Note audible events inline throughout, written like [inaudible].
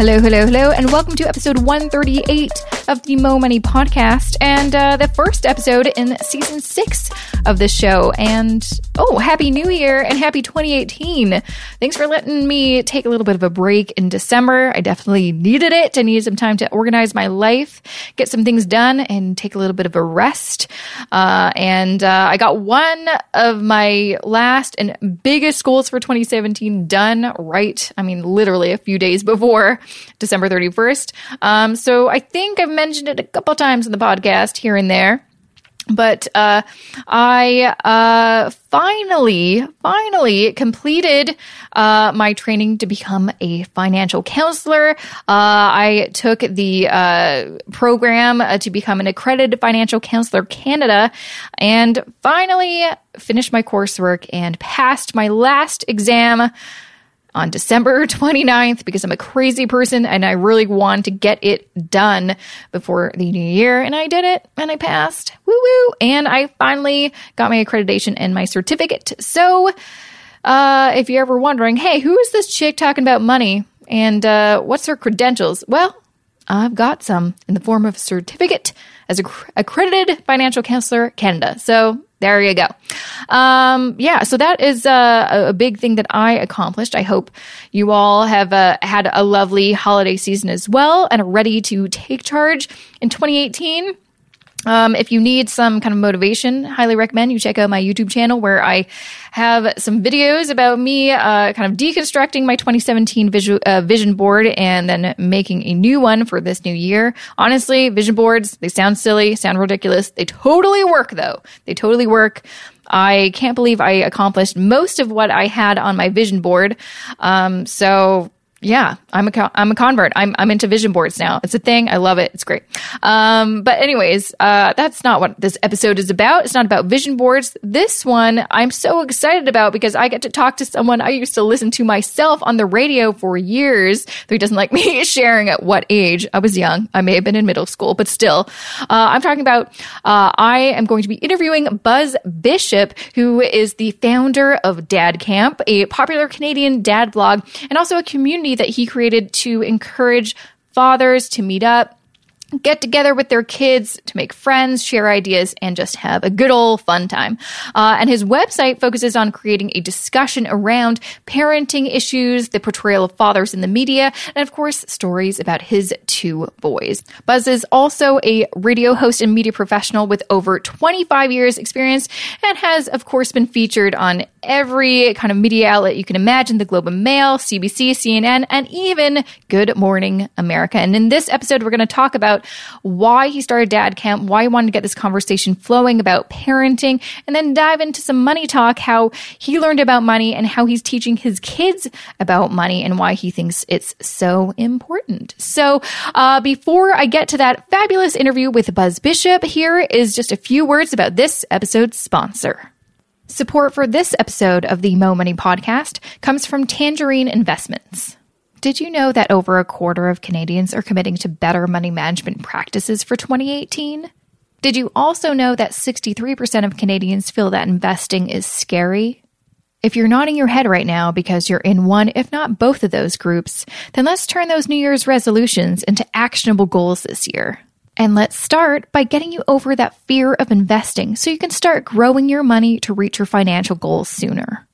Hello, hello, hello, and welcome to episode 138 of the Mo Money podcast, and uh, the first episode in season six of the show. And oh, happy New Year and happy 2018! Thanks for letting me take a little bit of a break in December. I definitely needed it. I needed some time to organize my life, get some things done, and take a little bit of a rest. Uh, and uh, I got one of my last and biggest goals for 2017 done right. I mean, literally a few days before December 31st. Um, so I think I've mentioned it a couple times in the podcast here and there. But uh, I uh, finally, finally completed uh, my training to become a financial counselor. Uh, I took the uh, program uh, to become an accredited financial counselor Canada, and finally finished my coursework and passed my last exam on December [laughs] 29th because I'm a crazy person and I really want to get it done before the new year. And I did it and I passed. Woo woo. And I finally got my accreditation and my certificate. So, uh, if you're ever wondering, hey, who is this chick talking about money and uh, what's her credentials? Well, I've got some in the form of a certificate as a accredited financial counselor Canada. So there you go. Um, yeah, so that is uh, a big thing that I accomplished. I hope you all have uh, had a lovely holiday season as well and are ready to take charge in 2018. Um, if you need some kind of motivation, highly recommend you check out my YouTube channel where I have some videos about me uh, kind of deconstructing my 2017 vision, uh, vision board and then making a new one for this new year. Honestly, vision boards, they sound silly, sound ridiculous. They totally work though. They totally work. I can't believe I accomplished most of what I had on my vision board. Um, so yeah, I'm a I'm a convert. I'm I'm into vision boards now. It's a thing. I love it. It's great. Um, but anyways, uh, that's not what this episode is about. It's not about vision boards. This one I'm so excited about because I get to talk to someone I used to listen to myself on the radio for years. Who doesn't like [laughs] me sharing at what age I was young. I may have been in middle school, but still, uh, I'm talking about. Uh, I am going to be interviewing Buzz Bishop, who is the founder of Dad Camp, a popular Canadian dad blog, and also a community community that he created to encourage fathers to meet up get together with their kids to make friends, share ideas, and just have a good old fun time. Uh, and his website focuses on creating a discussion around parenting issues, the portrayal of fathers in the media, and of course, stories about his two boys. Buzz is also a radio host and media professional with over 25 years experience and has, of course, been featured on every kind of media outlet you can imagine the Globe and Mail, CBC, CNN, and even Good Morning America. And in this episode, we're going to talk about why he started Dad Camp, why he wanted to get this conversation flowing about parenting, and then dive into some money talk, how he learned about money and how he's teaching his kids about money and why he thinks it's so important. So, uh, before I get to that fabulous interview with Buzz Bishop, here is just a few words about this episode's sponsor. Support for this episode of the Mo Money podcast comes from Tangerine Investments. Did you know that over a quarter of Canadians are committing to better money management practices for 2018? Did you also know that 63% of Canadians feel that investing is scary? If you're nodding your head right now because you're in one, if not both of those groups, then let's turn those New Year's resolutions into actionable goals this year. And let's start by getting you over that fear of investing so you can start growing your money to reach your financial goals sooner.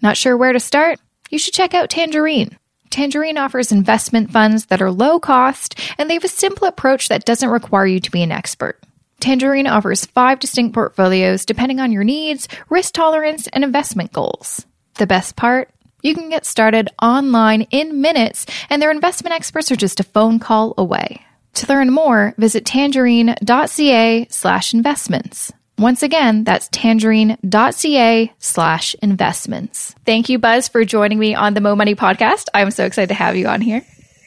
Not sure where to start? You should check out Tangerine. Tangerine offers investment funds that are low cost and they have a simple approach that doesn't require you to be an expert. Tangerine offers five distinct portfolios depending on your needs, risk tolerance, and investment goals. The best part? You can get started online in minutes, and their investment experts are just a phone call away. To learn more, visit tangerine.ca slash investments. Once again, that's tangerine.ca slash investments. Thank you, Buzz, for joining me on the Mo Money podcast. I'm so excited to have you on here.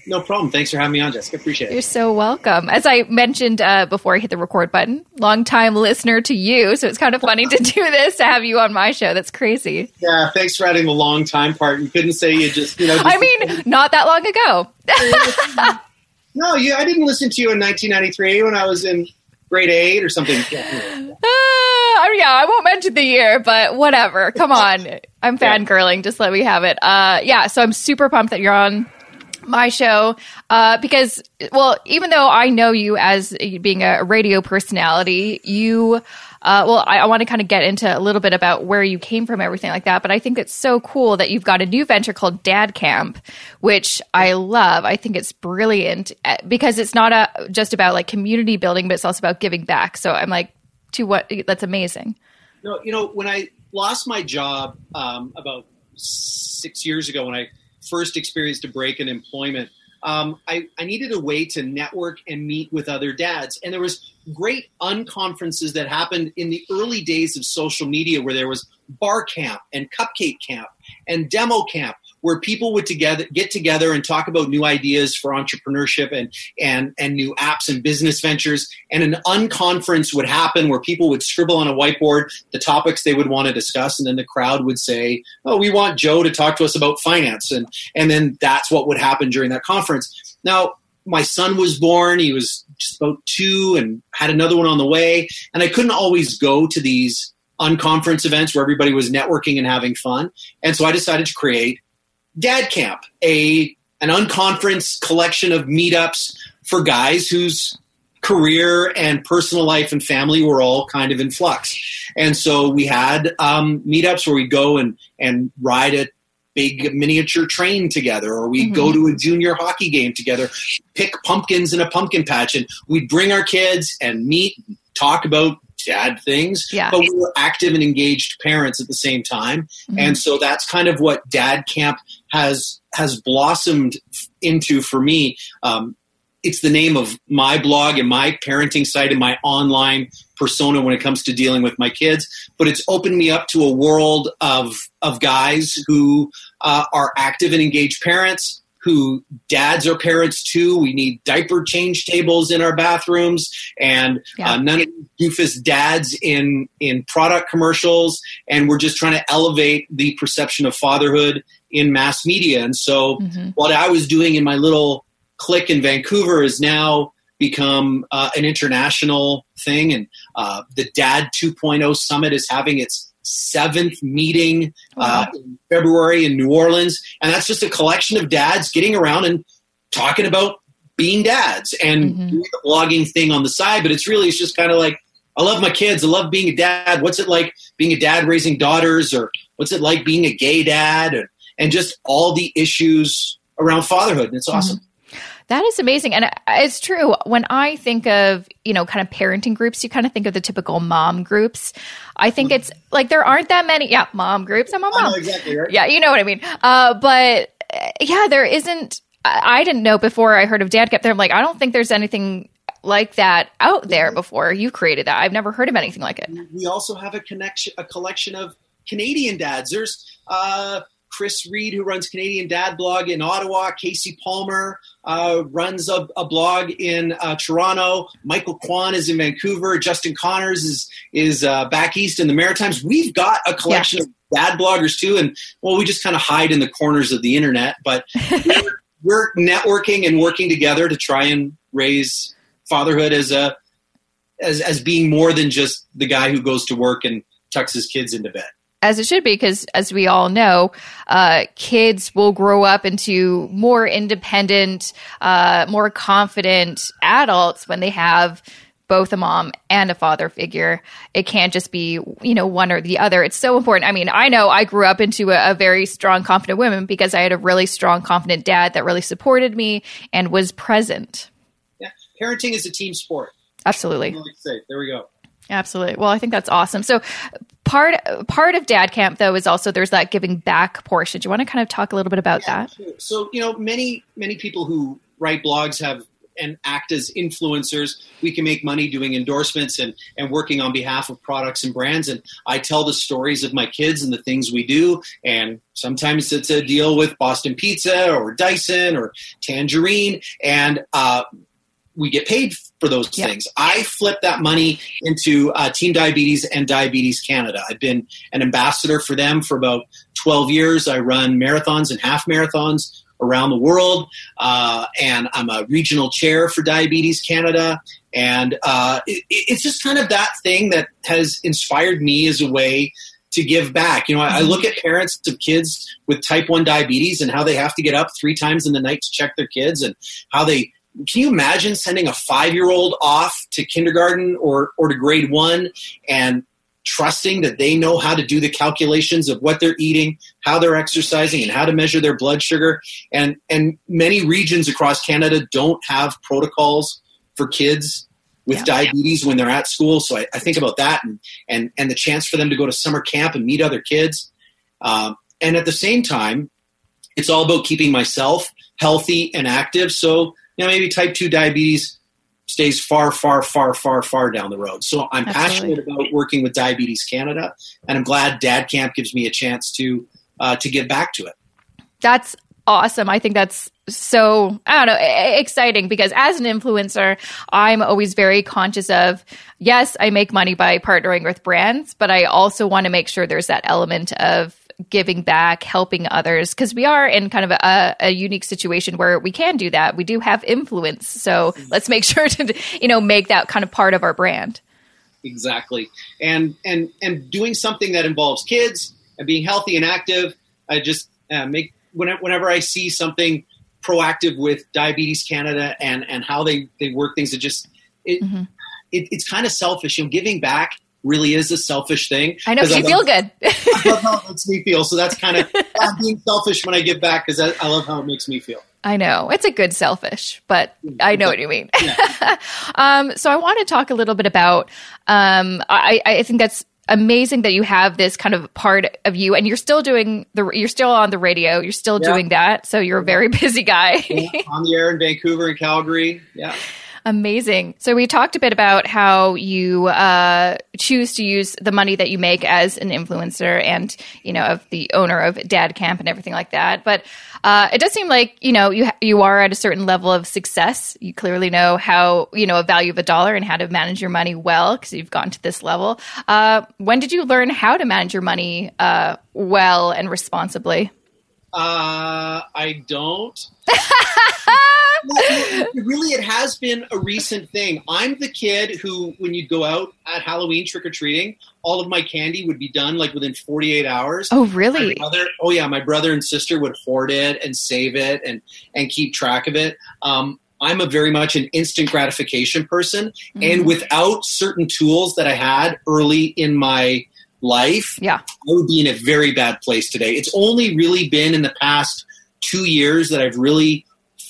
No problem. Thanks for having me on, Jessica. Appreciate it. You're so welcome. As I mentioned uh, before I hit the record button, long time listener to you, so it's kind of funny to do this to have you on my show. That's crazy. Yeah, thanks for adding the long time part. You couldn't say you just, you know. Just I mean, not that long ago. [laughs] No, you, I didn't listen to you in 1993 when I was in grade eight or something. [laughs] Uh, yeah, I won't mention the year, but whatever. Come on. I'm fangirling. Just let me have it. Uh, yeah, so I'm super pumped that you're on my show uh, because, well, even though I know you as being a radio personality, you. Uh, well, I, I want to kind of get into a little bit about where you came from, everything like that. But I think it's so cool that you've got a new venture called Dad Camp, which I love. I think it's brilliant uh, because it's not a, just about like community building, but it's also about giving back. So I'm like, to what? That's amazing. No, you know, when I lost my job um, about six years ago, when I first experienced a break in employment, um, I, I, needed a way to network and meet with other dads. And there was great unconferences that happened in the early days of social media where there was bar camp and cupcake camp and demo camp where people would together get together and talk about new ideas for entrepreneurship and and and new apps and business ventures. And an unconference would happen where people would scribble on a whiteboard the topics they would want to discuss. And then the crowd would say oh we want joe to talk to us about finance. And and then that's what would happen during that conference. Now my son was born he was just about two and had another one on the way and i couldn't always go to these unconference events where everybody was networking and having fun and so i decided to create Dad Camp, a an unconference collection of meetups for guys whose career and personal life and family were all kind of in flux. And so we had um, meetups where we'd go and and ride a big miniature train together, or we mm-hmm. go to a junior hockey game together, pick pumpkins in a pumpkin patch, and we'd bring our kids and meet, talk about dad things, yeah. but we were active and engaged parents at the same time. Mm-hmm. And so that's kind of what dad camp has has blossomed into for me. Um, it's the name of my blog and my parenting site and my online persona when it comes to dealing with my kids. But it's opened me up to a world of of guys who uh, are active and engaged parents who dads are parents too. We need diaper change tables in our bathrooms, and yeah. uh, none of doofus dads in in product commercials. And we're just trying to elevate the perception of fatherhood in mass media. And so, mm-hmm. what I was doing in my little clique in Vancouver is now become uh, an international thing. And uh, the Dad 2.0 Summit is having its seventh meeting uh, in February in New Orleans. And that's just a collection of dads getting around and talking about being dads and mm-hmm. doing the blogging thing on the side. But it's really, it's just kind of like, I love my kids. I love being a dad. What's it like being a dad raising daughters? Or what's it like being a gay dad? And, and just all the issues around fatherhood. And it's mm-hmm. That is amazing. And it's true. When I think of, you know, kind of parenting groups, you kind of think of the typical mom groups. I think it's like there aren't that many. Yeah, mom groups. I'm a mom. exactly right. Yeah, you know what I mean. Uh, but yeah, there isn't. I didn't know before I heard of Dad Camp there. I'm like, I don't think there's anything like that out there before you created that. I've never heard of anything like it. We also have a connection, a collection of Canadian dads. There's uh, Chris Reed, who runs Canadian Dad Blog in Ottawa. Casey Palmer uh, runs a, a, blog in uh, Toronto. Michael Kwan is in Vancouver. Justin Connors is is uh, back east in the Maritimes. We've got a collection yeah. of bad bloggers too, and well, we just kind of hide in the corners of the internet, but [laughs] we're, we're networking and working together to try and raise fatherhood as a as as being more than just the guy who goes to work and tucks his kids into bed as it should be, because as we all know, uh, kids will grow up into more independent, uh, more confident adults when they have both a mom and a father figure. It can't just be, you know, one or the other. It's so important. I mean, I know I grew up into a, a very strong, confident woman because I had a really strong, confident dad that really supported me and was present. Yeah. Parenting is a team sport. Absolutely. There we go. Absolutely. Well, I think that's awesome. So part part of dad camp though is also there's that giving back portion. Do you want to kind of talk a little bit about yeah, that? Sure. So, you know, many many people who write blogs have and act as influencers. We can make money doing endorsements and, and working on behalf of products and brands. And I tell the stories of my kids and the things we do. And sometimes it's a deal with Boston Pizza or Dyson or Tangerine. And uh, we get paid for those yeah. things. I flip that money into uh, Team Diabetes and Diabetes Canada. I've been an ambassador for them for about 12 years. I run marathons and half marathons around the world, uh, and I'm a regional chair for Diabetes Canada. And uh, it, it's just kind of that thing that has inspired me as a way to give back. You know, I, I look at parents of kids with type 1 diabetes and how they have to get up three times in the night to check their kids and how they can you imagine sending a five year old off to kindergarten or, or to grade one and trusting that they know how to do the calculations of what they're eating, how they're exercising, and how to measure their blood sugar. And and many regions across Canada don't have protocols for kids with yeah. diabetes when they're at school. So I, I, think about that and, and and the chance for them to go to summer camp and meet other kids. Um, and at the same time, it's all about keeping myself healthy and active. So you know maybe type two diabetes stays far, far, far, far, far down the road. So I'm Absolutely. passionate about working with Diabetes Canada, and I'm glad Dad Camp gives me a chance to uh, to give back to it. That's awesome. I think that's so I don't know exciting because as an influencer, I'm always very conscious of yes, I make money by partnering with brands, but I also want to make sure there's that element of giving back, helping others, because we are in kind of a, a, unique situation where we can do that. We do have influence, so let's make [laughs] sure to you know make that kind of part of our brand. Exactly, and and and doing something that involves kids and being healthy and active. I just uh, make whenever I see something proactive with Diabetes Canada and and how they they work things. It just it, mm-hmm. it it's kind of selfish. You know, giving back really is a selfish thing. I know you I feel love, good. I love how it makes me feel. So that's kind of [laughs] I'm being selfish when I give back because I, I, love how it makes me feel. I know it's a good selfish, but I know what you mean. Yeah. [laughs] um, so I want to talk a little bit about. Um, I, I think that's amazing that you have this kind of part of you and you're still doing the you're still on the radio you're still yeah. doing that so you're a very [laughs] busy guy yeah, on the air in vancouver and calgary yeah Amazing. So we talked a bit about how you uh, choose to use the money that you make as an influencer, and you know of the owner of Dad Camp and everything like that. But uh, it does seem like you know you you are at a certain level of success. You clearly know how you know a value of a dollar and how to manage your money well because you've gotten to this level. Uh, when did you learn how to manage your money uh, well and responsibly? Uh, I don't. [laughs] really, it has been a recent thing. I'm the kid who, when you'd go out at Halloween trick or treating, all of my candy would be done like within 48 hours. Oh, really? Brother, oh, yeah. My brother and sister would hoard it and save it and and keep track of it. Um, I'm a very much an instant gratification person, mm-hmm. and without certain tools that I had early in my life, yeah. I would be in a very bad place today. It's only really been in the past two years that I've really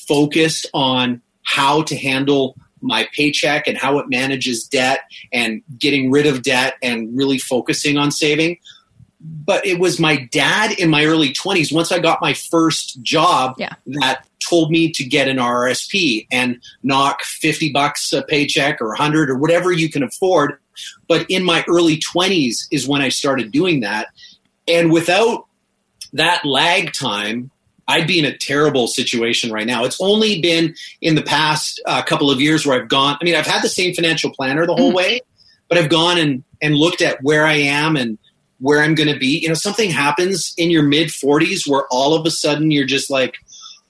focused on how to handle my paycheck and how it manages debt and getting rid of debt and really focusing on saving. But it was my dad in my early 20s, once I got my first job, yeah. that told me to get an RSP and knock 50 bucks a paycheck or 100 or whatever you can afford but in my early 20s is when I started doing that. And without that lag time, I'd be in a terrible situation right now. It's only been in the past uh, couple of years where I've gone. I mean, I've had the same financial planner the whole mm. way, but I've gone and, and looked at where I am and where I'm going to be. You know, something happens in your mid 40s where all of a sudden you're just like,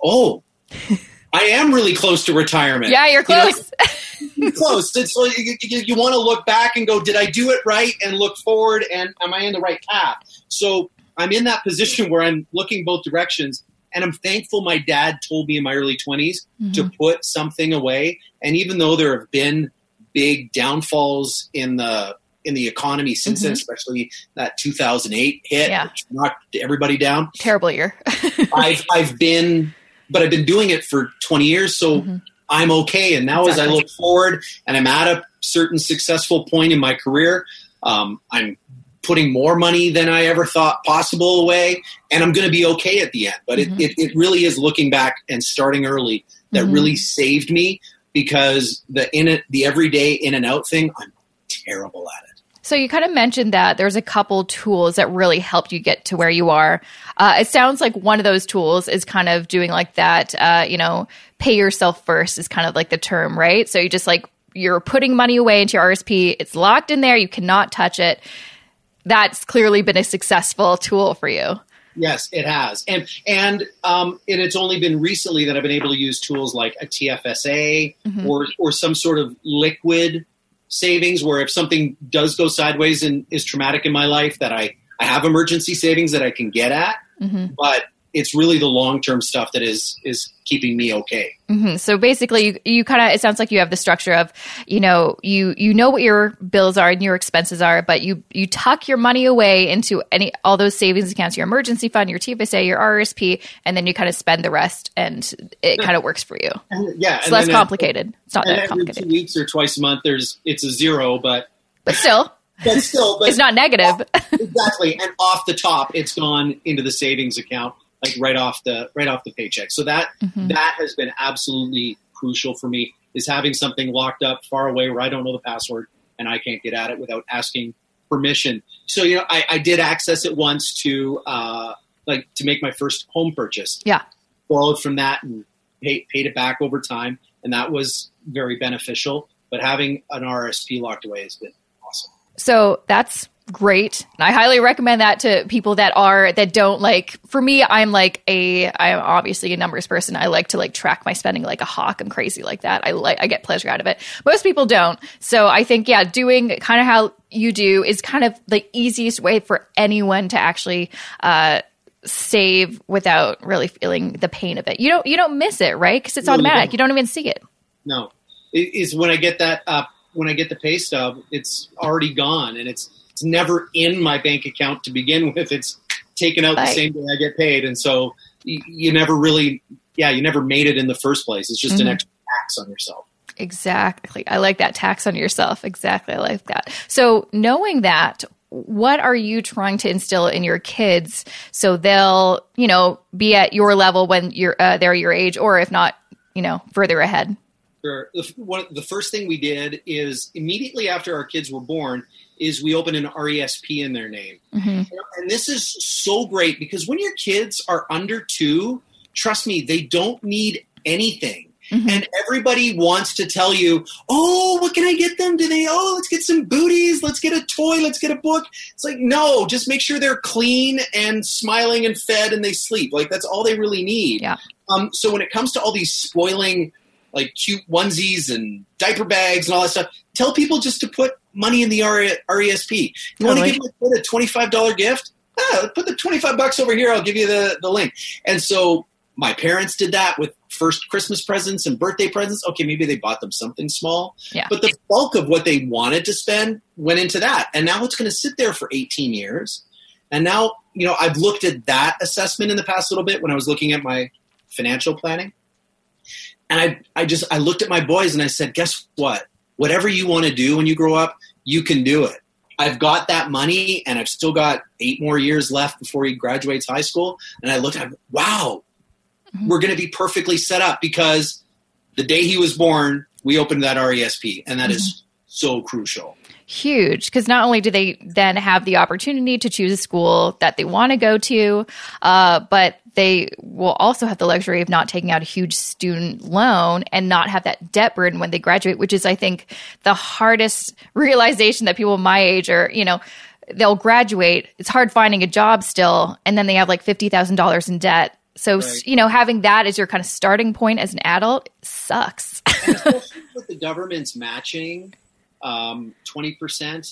oh, [laughs] I am really close to retirement. Yeah, you're close. You know, [laughs] close. It's like you, you, you want to look back and go, did I do it right? And look forward, and am I in the right path? So I'm in that position where I'm looking both directions, and I'm thankful my dad told me in my early 20s mm-hmm. to put something away. And even though there have been big downfalls in the in the economy since mm-hmm. then, especially that 2008 hit, yeah. knocked everybody down. Terrible year. [laughs] I've I've been but I've been doing it for 20 years, so mm-hmm. I'm okay. And now, exactly. as I look forward and I'm at a certain successful point in my career, um, I'm putting more money than I ever thought possible away, and I'm going to be okay at the end. But mm-hmm. it, it, it, really is looking back and starting early that mm-hmm. really saved me because the in it, the everyday in and out thing, I'm terrible at it. So you kind of mentioned that there's a couple tools that really helped you get to where you are. Uh, it sounds like one of those tools is kind of doing like that, uh, you know, pay yourself first is kind of like the term, right? So you just like, you're putting money away into your RSP. It's locked in there. You cannot touch it. That's clearly been a successful tool for you. Yes, it has, and and um, and it's only been recently that I've been able to use tools like a TFSA mm-hmm. or or some sort of liquid savings where if something does go sideways and is traumatic in my life that I, I have emergency savings that I can get at, Mm-hmm. but it's really the long term stuff that is is keeping me okay. hmm So basically, you, you kind of it sounds like you have the structure of you know you you know what your bills are and your expenses are, but you you tuck your money away into any all those savings accounts, your emergency fund, your TFSA, your RSP, and then you kind of spend the rest, and it kind of works for you. And, yeah, It's less complicated. It's not that every complicated, two weeks or twice a month, there's it's a zero, but but still, but still, [laughs] but it's not negative. exactly. And off the top, it's gone into the savings account, like right off the right off the paycheck. So that Mhm. that has been absolutely crucial for me is having something locked up far away where I don't know the password and I can't get at it without asking permission. So you know, I, I did access it once to uh, like to make my first home purchase. Yeah. borrowed from that and paid, paid it back over time, and that was very beneficial. But having an RSP locked away has been awesome. So that's great. I highly recommend that to people that are that don't like for me I'm like a I'm obviously a numbers person. I like to like track my spending like a hawk. I'm crazy like that. I like I get pleasure out of it. Most people don't. So I think yeah, doing kind of how you do is kind of the easiest way for anyone to actually uh save without really feeling the pain of it. You don't you don't miss it, right? Cuz it's No, you automatic. don't. You don't even see it. No, it is when I get that uh, when I get the pay stub, it's already gone, and it's it's never in my bank account to begin with. It's taken out Right. the same day I get paid, and so you, you never really, yeah, you never made it in the first place. It's just an Mhm. extra tax on yourself. Exactly. I like that tax on yourself. Exactly. I like that. So, knowing that, what are you trying to instill in your kids so they'll, you know, be at your level when you're uh, they're your age, or if not, you know, further ahead? Sure. The, one, the first thing we did is immediately after our kids were born is we open an RESP in their name. hmm And this is so great because when your kids are under two, trust me, they don't need anything. Mhm. And everybody wants to tell you, oh, what can I get them? Do they, oh, let's get some booties. Let's get a toy. Let's get a book. It's like, no, just make sure they're clean and smiling and fed and they sleep. Like, that's all they really need. Yeah. Um, so when it comes to all these spoiling, like cute onesies and diaper bags and all that stuff, tell people just to put money in the RESP. You want to give my kid a twenty-five dollar gift? Ah, put the twenty-five bucks over here. I'll give you the the link. And so my parents did that with first Christmas presents and birthday presents. Okay, maybe they bought them something small, Yeah. but the bulk of what they wanted to spend went into that. And now it's going to sit there for eighteen years. And now you know I've looked at that assessment in the past little bit when I was looking at my financial planning. And I, I just I looked at my boys and I said, guess what? Whatever you want to do when you grow up, you can do it. I've got that money and I've still got eight more years left before he graduates high school. And I looked at him, wow, Mhm. we're going to be perfectly set up because the day he was born, we opened that RESP. And that is so crucial. Huge. Because not only do they then have the opportunity to choose a school that they want to go to, uh, but they will also have the luxury of not taking out a huge student loan and not have that debt burden when they graduate, which is, I think, the hardest [laughs] realization that people my age are, you know, they'll graduate. It's hard finding a job still, and then they have like $50,000 in debt. So, Right. you know, having that as your kind of starting point as an adult sucks. [laughs] with the government's matching um, 20%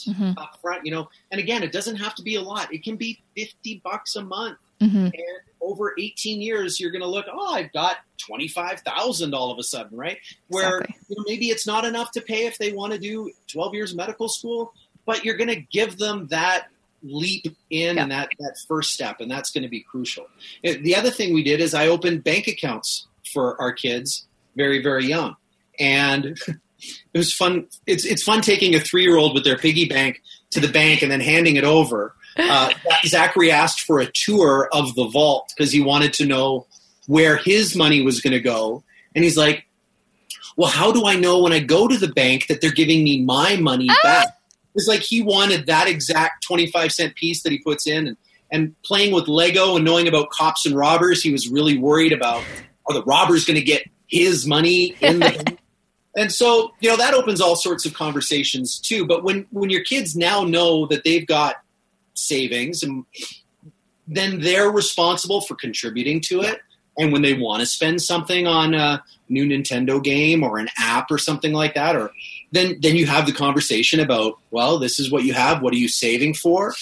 Mhm. up front, you know, and again, it doesn't have to be a lot. It can be 50 bucks a month. Hmm And over 18 years, you're going to look, oh, I've got 25,000 all of a sudden, right? Where Exactly. you know, maybe it's not enough to pay if they want to do 12 years of medical school, but you're going to give them that leap in Yeah. and that, that first step, and that's going to be crucial. The other thing we did is I opened bank accounts for our kids very, very young. And [laughs] it was fun. It's, it's fun taking a three year old with their piggy bank to the bank and then handing it over. Uh, Zachary asked for a tour of the vault because he wanted to know where his money was going to go. And he's like, Well, how do I know when I go to the bank that they're giving me my money back? It's like he wanted that exact 25 cent piece that he puts in. And, and playing with Lego and knowing about cops and robbers, he was really worried about are the robbers going to get his money in the [laughs] bank? And so, you know, that opens all sorts of conversations too. But when, when your kids now know that they've got savings and then they're responsible for contributing to it. And when they want to spend something on a new Nintendo game or an app or something like that, or then then you have the conversation about, well, this is what you have. What are you saving for?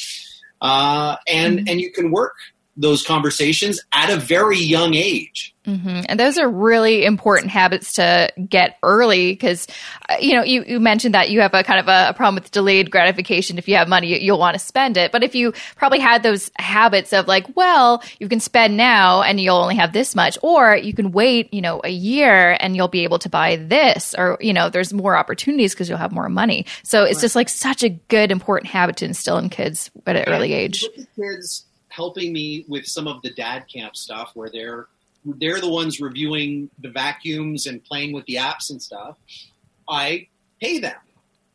uh, and Mm-hmm. and you can work those conversations at a very young age. hmm And those are really important habits to get early because, uh, you know, you, you mentioned that you have a kind of a, a problem with delayed gratification. If you have money, you, you'll want to spend it. But if you probably had those habits of like, well, you can spend now and you'll only have this much, or you can wait, you know, a year and you'll be able to buy this, or, you know, there's more opportunities because you'll have more money. So it's just like such a good, important habit to instill in kids at an early age. Kids helping me with some of the dad camp stuff where they're they're the ones reviewing the vacuums and playing with the apps and stuff. I pay them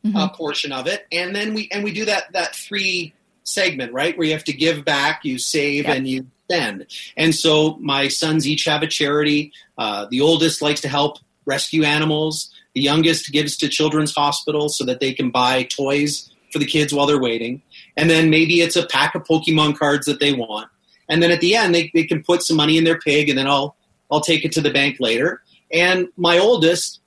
Mm-hmm. a portion of it, and then we and we do that that three segment right where you have to give back, you save, Yep. and you spend. And so my sons each have a charity. Uh, the oldest likes to help rescue animals. The youngest gives to children's hospitals so that they can buy toys for the kids while they're waiting. And then maybe it's a pack of Pokemon cards that they want. And then at the end, they, they can put some money in their pig, and then I'll I'll take it to the bank later. And my oldest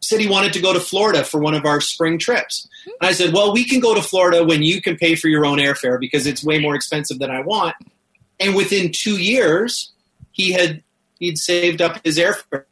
said he wanted to go to Florida for one of our spring trips. And I said, "Well, we can go to Florida when you can pay for your own airfare because it's way more expensive than I want." And within two years, he had he'd saved up his airfare,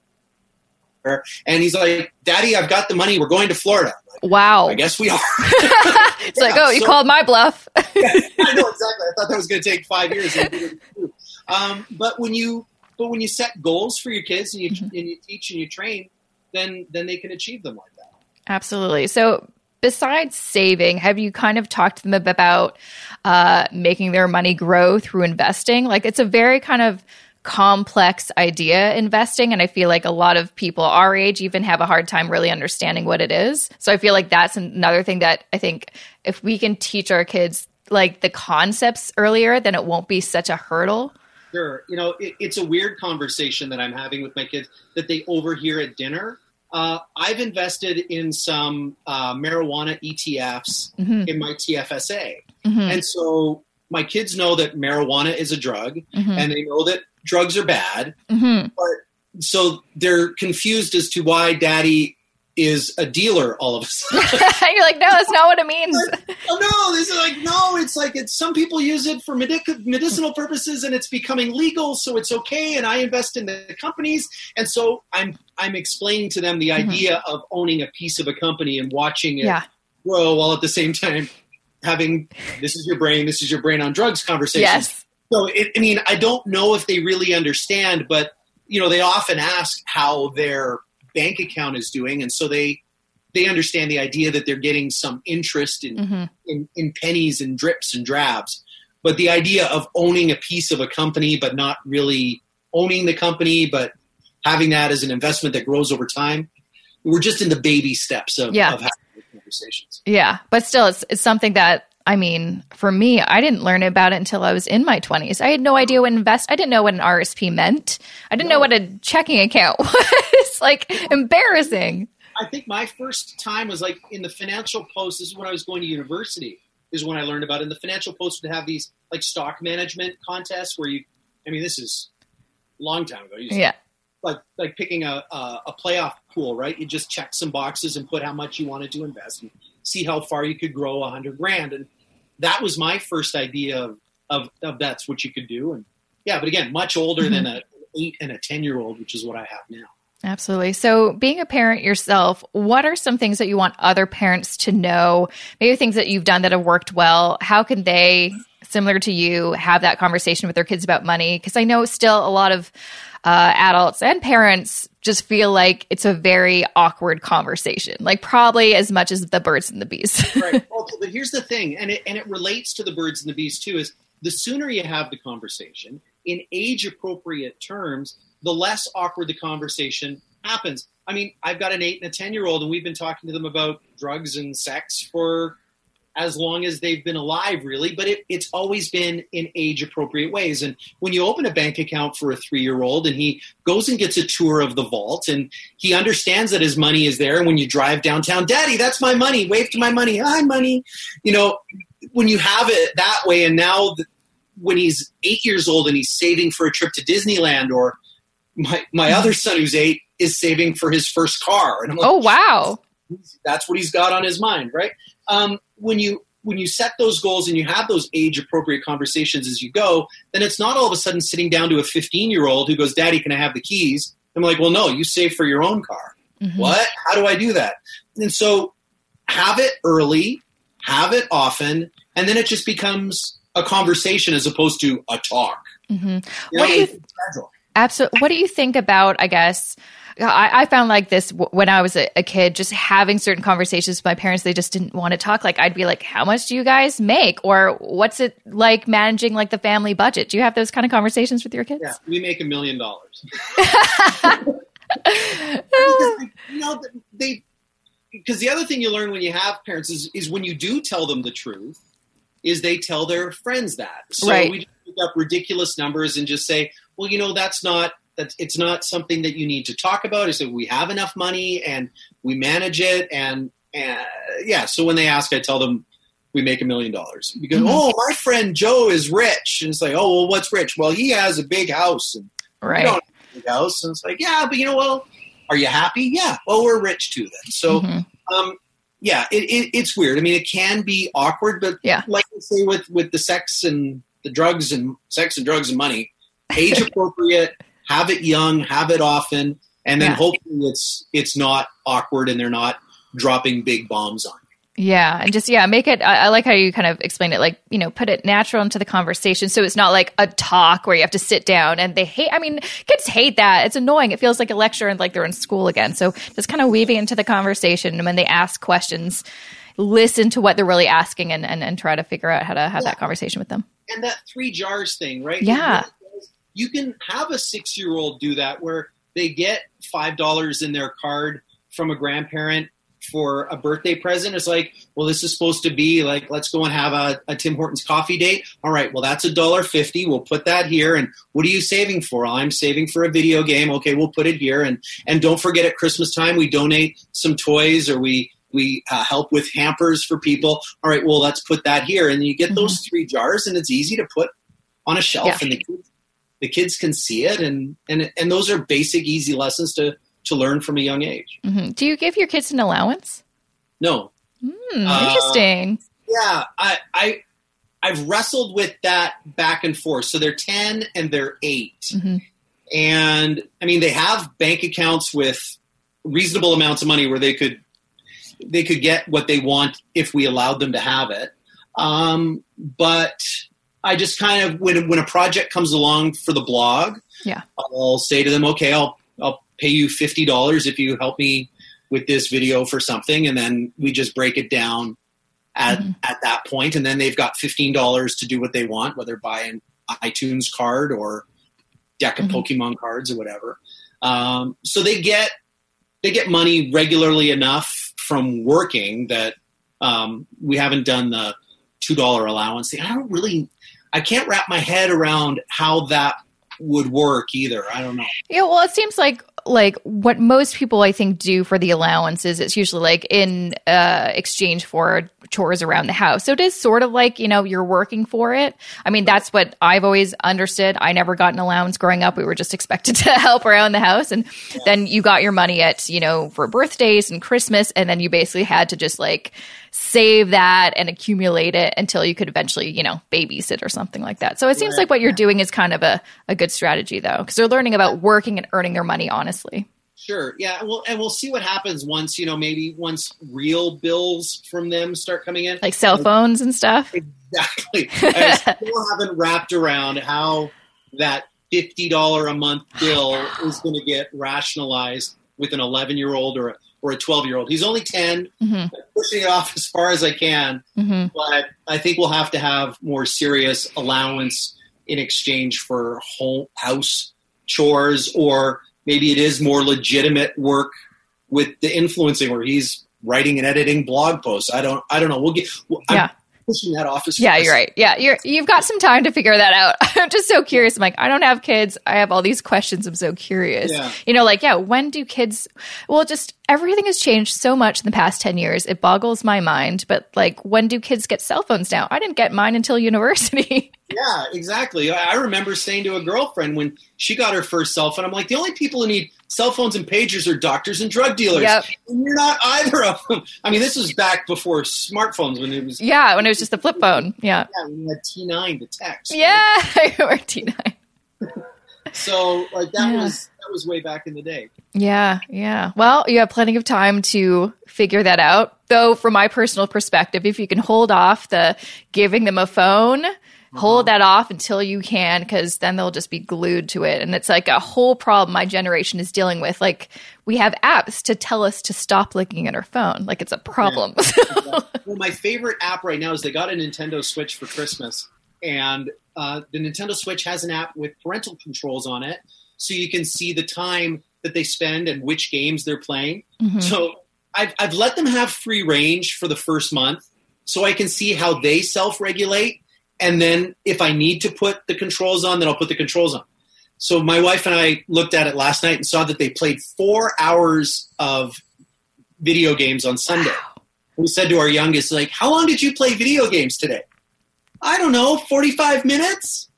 and he's like, "Daddy, I've got the money. We're going to Florida." Like, Wow. I guess we are. [laughs] it's like, [laughs] Yeah, oh, you so- called my bluff. [laughs] I know exactly. I thought that was going to take five years. and we did it too. Um, but when you but when you set goals for your kids and you Mhm. and you teach and you train, then then they can achieve them like that. Absolutely. So, besides saving, have you kind of talked to them about uh, making their money grow through investing? Like, it's a very kind of complex idea, investing. And I feel like a lot of people our age even have a hard time really understanding what it is. So, I feel like that's another thing that I think if we can teach our kids like the concepts earlier, then it won't be such a hurdle. Sure. You know, it, it's a weird conversation that I'm having with my kids that they overhear at dinner. Uh, I've invested in some uh, marijuana ETFs Mhm. in my TFSA. Mhm. And so my kids know that marijuana is a drug Mhm. and they know that drugs are bad. Mhm. So they're confused as to why daddy is a dealer all of a [laughs] sudden. You're like, no, that's not what it means. [laughs] oh no, this is like no. It's like it's some people use it for medic- medicinal purposes, and it's becoming legal, so it's okay. And I invest in the companies, and so I'm I'm explaining to them the Mhm. idea of owning a piece of a company and watching it Yeah. grow, while at the same time having this is your brain, this is your brain on drugs conversations. Yes. So it, I mean, I don't know if they really understand, but you know, they often ask how their bank account is doing, and so they they understand the idea that they're getting some interest in, Mhm. in in pennies and drips and drabs. But the idea of owning a piece of a company, but not really owning the company, but having that as an investment that grows over time, we're just in the baby steps of, Yeah. of having conversations. Yeah, but still, it's it's something that I mean, for me, I didn't learn about it until I was in my twenties. I had no idea what invest. I didn't know what an RSP meant. I didn't know what a checking account [laughs] was. like embarrassing. I think my first time was like in the Financial Post. This is when I was going to university. Is when I learned about it. And the Financial Post would have these like stock management contests where you. I mean, this is a long time ago. Yeah, Like like picking a, a a playoff pool, right? You just check some boxes and put how much you wanted to invest and see how far you could grow a hundred grand. And that was my first idea of, of of that's what you could do. And yeah, but again, much older than mm-hmm. a, eight and a ten year old, which is what I have now. Absolutely. So, being a parent yourself, what are some things that you want other parents to know? Maybe things that you've done that have worked well. How can they, similar to you, have that conversation with their kids about money? Because I know still a lot of uh, adults and parents just feel like it's a very awkward conversation, like probably as much as the birds and the bees. [laughs] right. Well, but here's the thing, and it and it relates to the birds and the bees too. Is the sooner you have the conversation in age appropriate terms, the less awkward the conversation happens. I mean, I've got an eight and a ten year old, and we've been talking to them about drugs and sex for as long as they've been alive, really. But it, it's always been in age appropriate ways. And when you open a bank account for a three year old and he goes and gets a tour of the vault and he understands that his money is there, and when you drive downtown, Daddy, that's my money, wave to my money, hi, money. You know, when you have it that way, and now th- when he's eight years old and he's saving for a trip to Disneyland, or my, my other son who's eight is saving for his first car. And I'm like, oh, wow. that's what he's got on his mind, right? Um, when you when you set those goals and you have those age appropriate conversations as you go, then it's not all of a sudden sitting down to a 15 year old who goes, "Daddy, can I have the keys?" I'm like, "Well, no, you save for your own car." Mm-hmm. What? How do I do that? And so have it early, have it often, and then it just becomes a conversation as opposed to a talk. Mm-hmm. You know, what do you, absolutely. What do you think about? I guess I, I found like this w- when I was a, a, kid, just having certain conversations with my parents. They just didn't want to talk. Like I'd be like, "How much do you guys make?" Or "What's it like managing like the family budget?" Do you have those kind of conversations with your kids? Yeah, we make a million dollars. [laughs] You know, they because the other thing you learn when you have parents is is when you do tell them the truth, is they tell their friends that. So right. we just pick up ridiculous numbers and just say, well, you know, that's not that it's not something that you need to talk about. Is that we have enough money and we manage it and and yeah. So when they ask, I tell them we make a million dollars. Because mm-hmm. oh, my friend Joe is rich, and it's like, oh, well, what's rich? Well, he has a big house, and right. big house, and it's like, yeah, but you know, well, are you happy? Yeah. Well, we're rich too then. So, mm-hmm. um, yeah, it, it, it's weird. I mean, it can be awkward, but yeah. like I say with with the sex and the drugs and sex and drugs and money, age [laughs] appropriate have it young, have it often, and then yeah. hopefully it's it's not awkward and they're not dropping big bombs on you. Yeah, and just yeah, make it. I, I, like how you kind of explain it, like you know, put it natural into the conversation, so it's not like a talk where you have to sit down and they hate. I mean, kids hate that. It's annoying. It feels like a lecture and like they're in school again. So just kind of weaving into the conversation, and when they ask questions, listen to what they're really asking and and, and try to figure out how to have yeah. that conversation with them. And that three jars thing, right? Yeah you can have a six year old do that where they get five dollars in their card from a grandparent for a birthday present. It's like, well, this is supposed to be like, let's go and have a, a Tim Hortons coffee date. All right, well, that's a dollar fifty. We'll put that here. And what are you saving for? I'm saving for a video game. Okay, we'll put it here. And and don't forget at Christmas time we donate some toys or we we uh, help with hampers for people. All right, well, let's put that here. And you get mm-hmm. those three jars, and it's easy to put on a shelf, yeah. and the kids the kids can see it and and and those are basic easy lessons to to learn from a young age. Mm-hmm. do you give your kids an allowance? No. Mm, interesting. uh, yeah i i i've wrestled with that back and forth. So they're 10 and they're 8 mm-hmm. and i mean they have bank accounts with reasonable amounts of money where they could they could get what they want if we allowed them to have it. Um, but I just kind of when when a project comes along for the blog, yeah, I'll say to them, okay, I'll I'll pay you fifty dollars if you help me with this video for something, and then we just break it down at mm-hmm. at that point, and then they've got fifteen dollars to do what they want, whether buy an iTunes card or deck of mm-hmm. Pokemon cards or whatever. Um, so they get they get money regularly enough from working that um, we haven't done the two dollar allowance thing. I don't really I can't wrap my head around how that would work either. I don't know. Yeah, well, it seems like like what most people I think do for the allowances, it's usually like in uh, exchange for chores around the house. So it is sort of like you know you're working for it. I mean, that's what I've always understood. I never got an allowance growing up. We were just [laughs] expected to help around the house, and yeah. then you got your money at you know for birthdays and Christmas, and then you basically had to just like save that and accumulate it until you could eventually, you know, babysit or something like that. So it seems right. like what you're doing is kind of a, a good strategy though, because they're learning about working and earning their money honestly. Sure. Yeah. Well, and we'll see what happens once, you know, maybe once real bills from them start coming in. Like cell phones and stuff. Exactly. [laughs] I still haven't wrapped around how that $50 a month bill is going to get rationalized with an 11 year old or a or a 12 year old. He's only 10, mm-hmm. pushing it off as far as I can. Mm-hmm. But I think we'll have to have more serious allowance in exchange for whole house chores, or maybe it is more legitimate work with the influencing where he's writing and editing blog posts. I don't, I don't know. We'll get, yeah. pushing that off as yeah you're right. Yeah you're you've got some time to figure that out. [laughs] I'm just so curious i'm like i don't have kids. I have all these questions. I'm so curious. Yeah. you know like yeah when do kids well just everything has changed so much in the past 10 years. It boggles my mind but like when do kids get cell phones now? I didn't get mine until university [laughs] yeah, exactly. I remember saying to a girlfriend when she got her first cell phone, I'm like, the only people who need cell phones and pagers are doctors and drug dealers. Yep. And you're not either of them. I mean, this was back before smartphones when it was Yeah, when it was just a flip phone. Yeah. yeah, when you had T9 to text. Yeah, I remember T9. So like that Yeah. was that was way back in the day. Yeah, yeah. Well, you have plenty of time to figure that out. Though, from my personal perspective, if you can hold off the giving them a phone, hold that off until you can, because then they'll just be glued to it. And it's like a whole problem my generation is dealing with. Like, we have apps to tell us to stop looking at our phone. Like, it's a problem. [laughs] Well, my favorite app right now is they got a Nintendo Switch for Christmas, and uh, the Nintendo Switch has an app with parental controls on it, so you can see the time that they spend and which games they're playing. Mhm. So I've, I've let them have free range for the first month, so I can see how they self-regulate, and then if I need to put the controls on, then I'll put the controls on. So my wife and I looked at it last night and saw that they played four hours of video games on Sunday we said to our youngest, like, how long did you play video games today? I don't know, 45 minutes?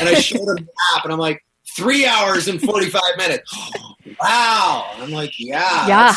And I showed him the app, and I'm like, three hours and 45 minutes. [gasps] wow. And I'm like, yeah. Yeah.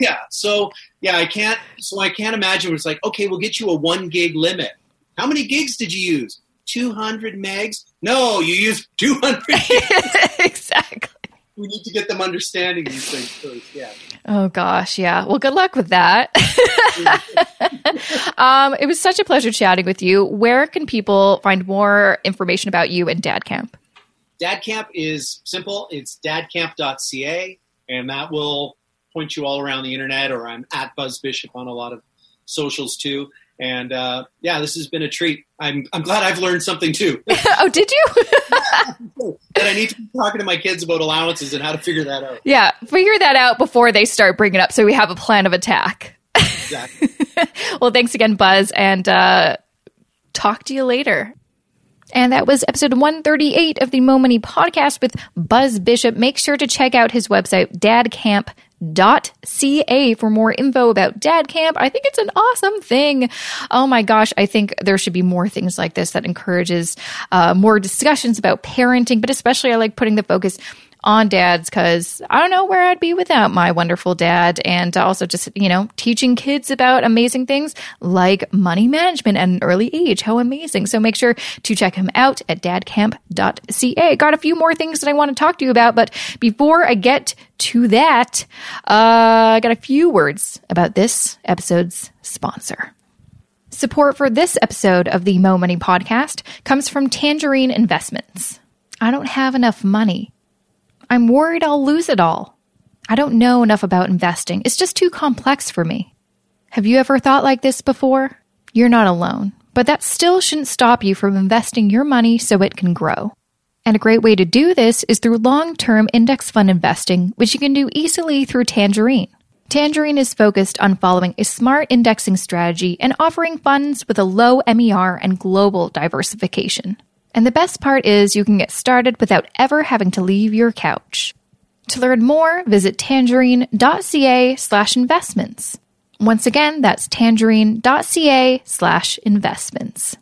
yeah. So, yeah, I can't, so I can't imagine. It's like, okay, we'll get you a one gig limit. How many gigs did you use? 200 megs? No, you used 200 [laughs] exactly. We need to get them understanding these things first. Yeah. Oh gosh, yeah. Well, good luck with that. [laughs] um, it was such a pleasure chatting with you. Where can people find more information about you and Dad Camp? Dad Camp is simple. It's dadcamp.ca, and that will point you all around the internet. Or I'm at Buzz Bishop on a lot of socials too. And uh, yeah, this has been a treat. I'm I'm glad I've learned something too. [laughs] oh, did you? [laughs] that I need to be talking to my kids about allowances and how to figure that out. yeah, figure that out before they start bringing up, so we have a plan of attack. Exactly. [laughs] well, thanks again, Buzz, and uh, talk to you later. And that was episode 138 of the Mo Money podcast with Buzz Bishop. Make sure to check out his website, dadcamp.ca, for more info about Dad Camp. I think it's an awesome thing. Oh my gosh, I think there should be more things like this that encourages uh, more discussions about parenting, but especially I like putting the focus on dads because I don't know where I'd be without my wonderful dad. And also just, you know, teaching kids about amazing things like money management at an early age. How amazing. So make sure to check him out at dadcamp.ca. Got a few more things that I want to talk to you about, but before I get to that, uh, I got a few words about this episode's sponsor. Support for this episode of the Mo Money podcast comes from Tangerine Investments. I don't have enough money. I'm worried I'll lose it all. I don't know enough about investing. It's just too complex for me. Have you ever thought like this before? You're not alone, but that still shouldn't stop you from investing your money so it can grow. And a great way to do this is through long term index fund investing, which you can do easily through Tangerine. Tangerine is focused on following a smart indexing strategy and offering funds with a low MER and global diversification. And the best part is you can get started without ever having to leave your couch. To learn more, visit tangerine.ca slash investments. Once again, that's tangerine.ca slash investments.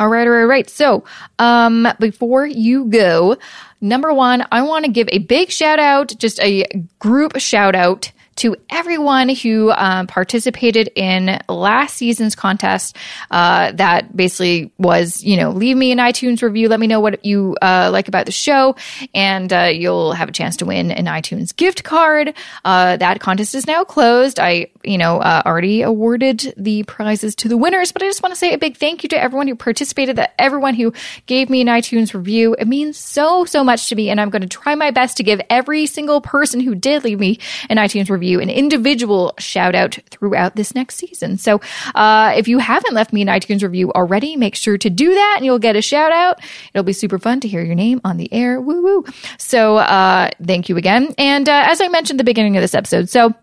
All right, all right, right. So, um, before you go, number one, I want to give a big shout out, just a group shout out to everyone who um, participated in last season's contest. Uh, that basically was, you know, leave me an iTunes review. Let me know what you uh, like about the show, and uh, you'll have a chance to win an iTunes gift card. Uh, that contest is now closed. I, you know, uh, already awarded the prizes to the winners, but I just want to say a big thank you to everyone who participated, that everyone who gave me an iTunes review. It means so, so much to me, and I'm going to try my best to give every single person who did leave me an iTunes review an individual shout out throughout this next season. So uh, if you haven't left me an iTunes review already, make sure to do that and you'll get a shout out. It'll be super fun to hear your name on the air. Woo woo. So uh, thank you again. And uh, as I mentioned at the beginning of this episode, so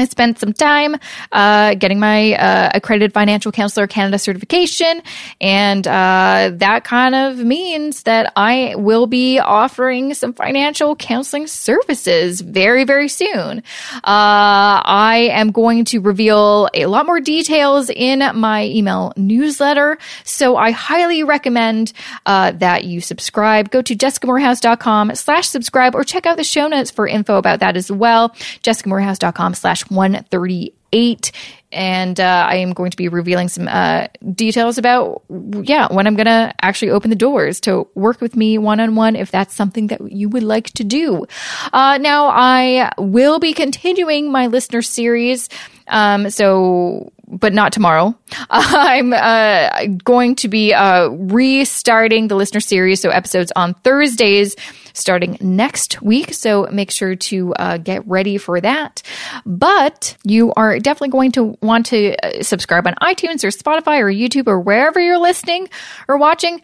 I spent some time uh, getting my uh, accredited financial counselor Canada certification, and uh, that kind of means that I will be offering some financial counseling services very, very soon. Uh, I am going to reveal a lot more details in my email newsletter, so I highly recommend uh, that you subscribe. Go to jessicamoorhouse.com slash subscribe or check out the show notes for info about that as well. jessicamoorhouse.com slash 138 and uh, I am going to be revealing some uh, details about, yeah, when I'm going to actually open the doors to work with me one on one if that's something that you would like to do. Uh, now, I will be continuing my listener series. Um, so, but not tomorrow. [laughs] I'm uh, going to be uh, restarting the listener series, so episodes on Thursdays starting next week. So make sure to uh, get ready for that. But you are definitely going to want to uh, subscribe on iTunes or Spotify or YouTube or wherever you're listening or watching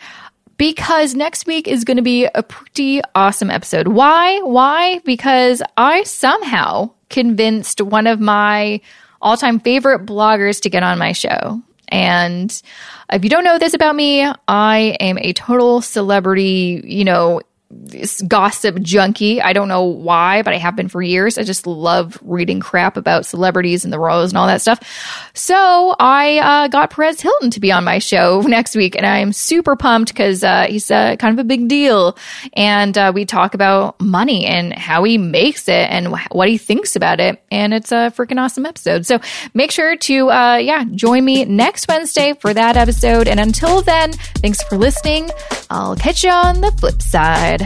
because next week is going to be a pretty awesome episode. Why? Why? Because I somehow convinced one of my all time favorite bloggers to get on my show. And if you don't know this about me, I am a total celebrity, you know, gossip junkie. I don't know why, but I have been for years. I just love reading crap about celebrities and the royals and all that stuff. So I uh, got Perez Hilton to be on my show [laughs] next week, and I'm super pumped because uh, he's uh, kind of a big deal. And uh, we talk about money and how he makes it and wh- what he thinks about it. And it's a freaking awesome episode. So make sure to, uh, yeah, join me next Wednesday for that episode. And until then, thanks for listening. I'll catch you on the flip side.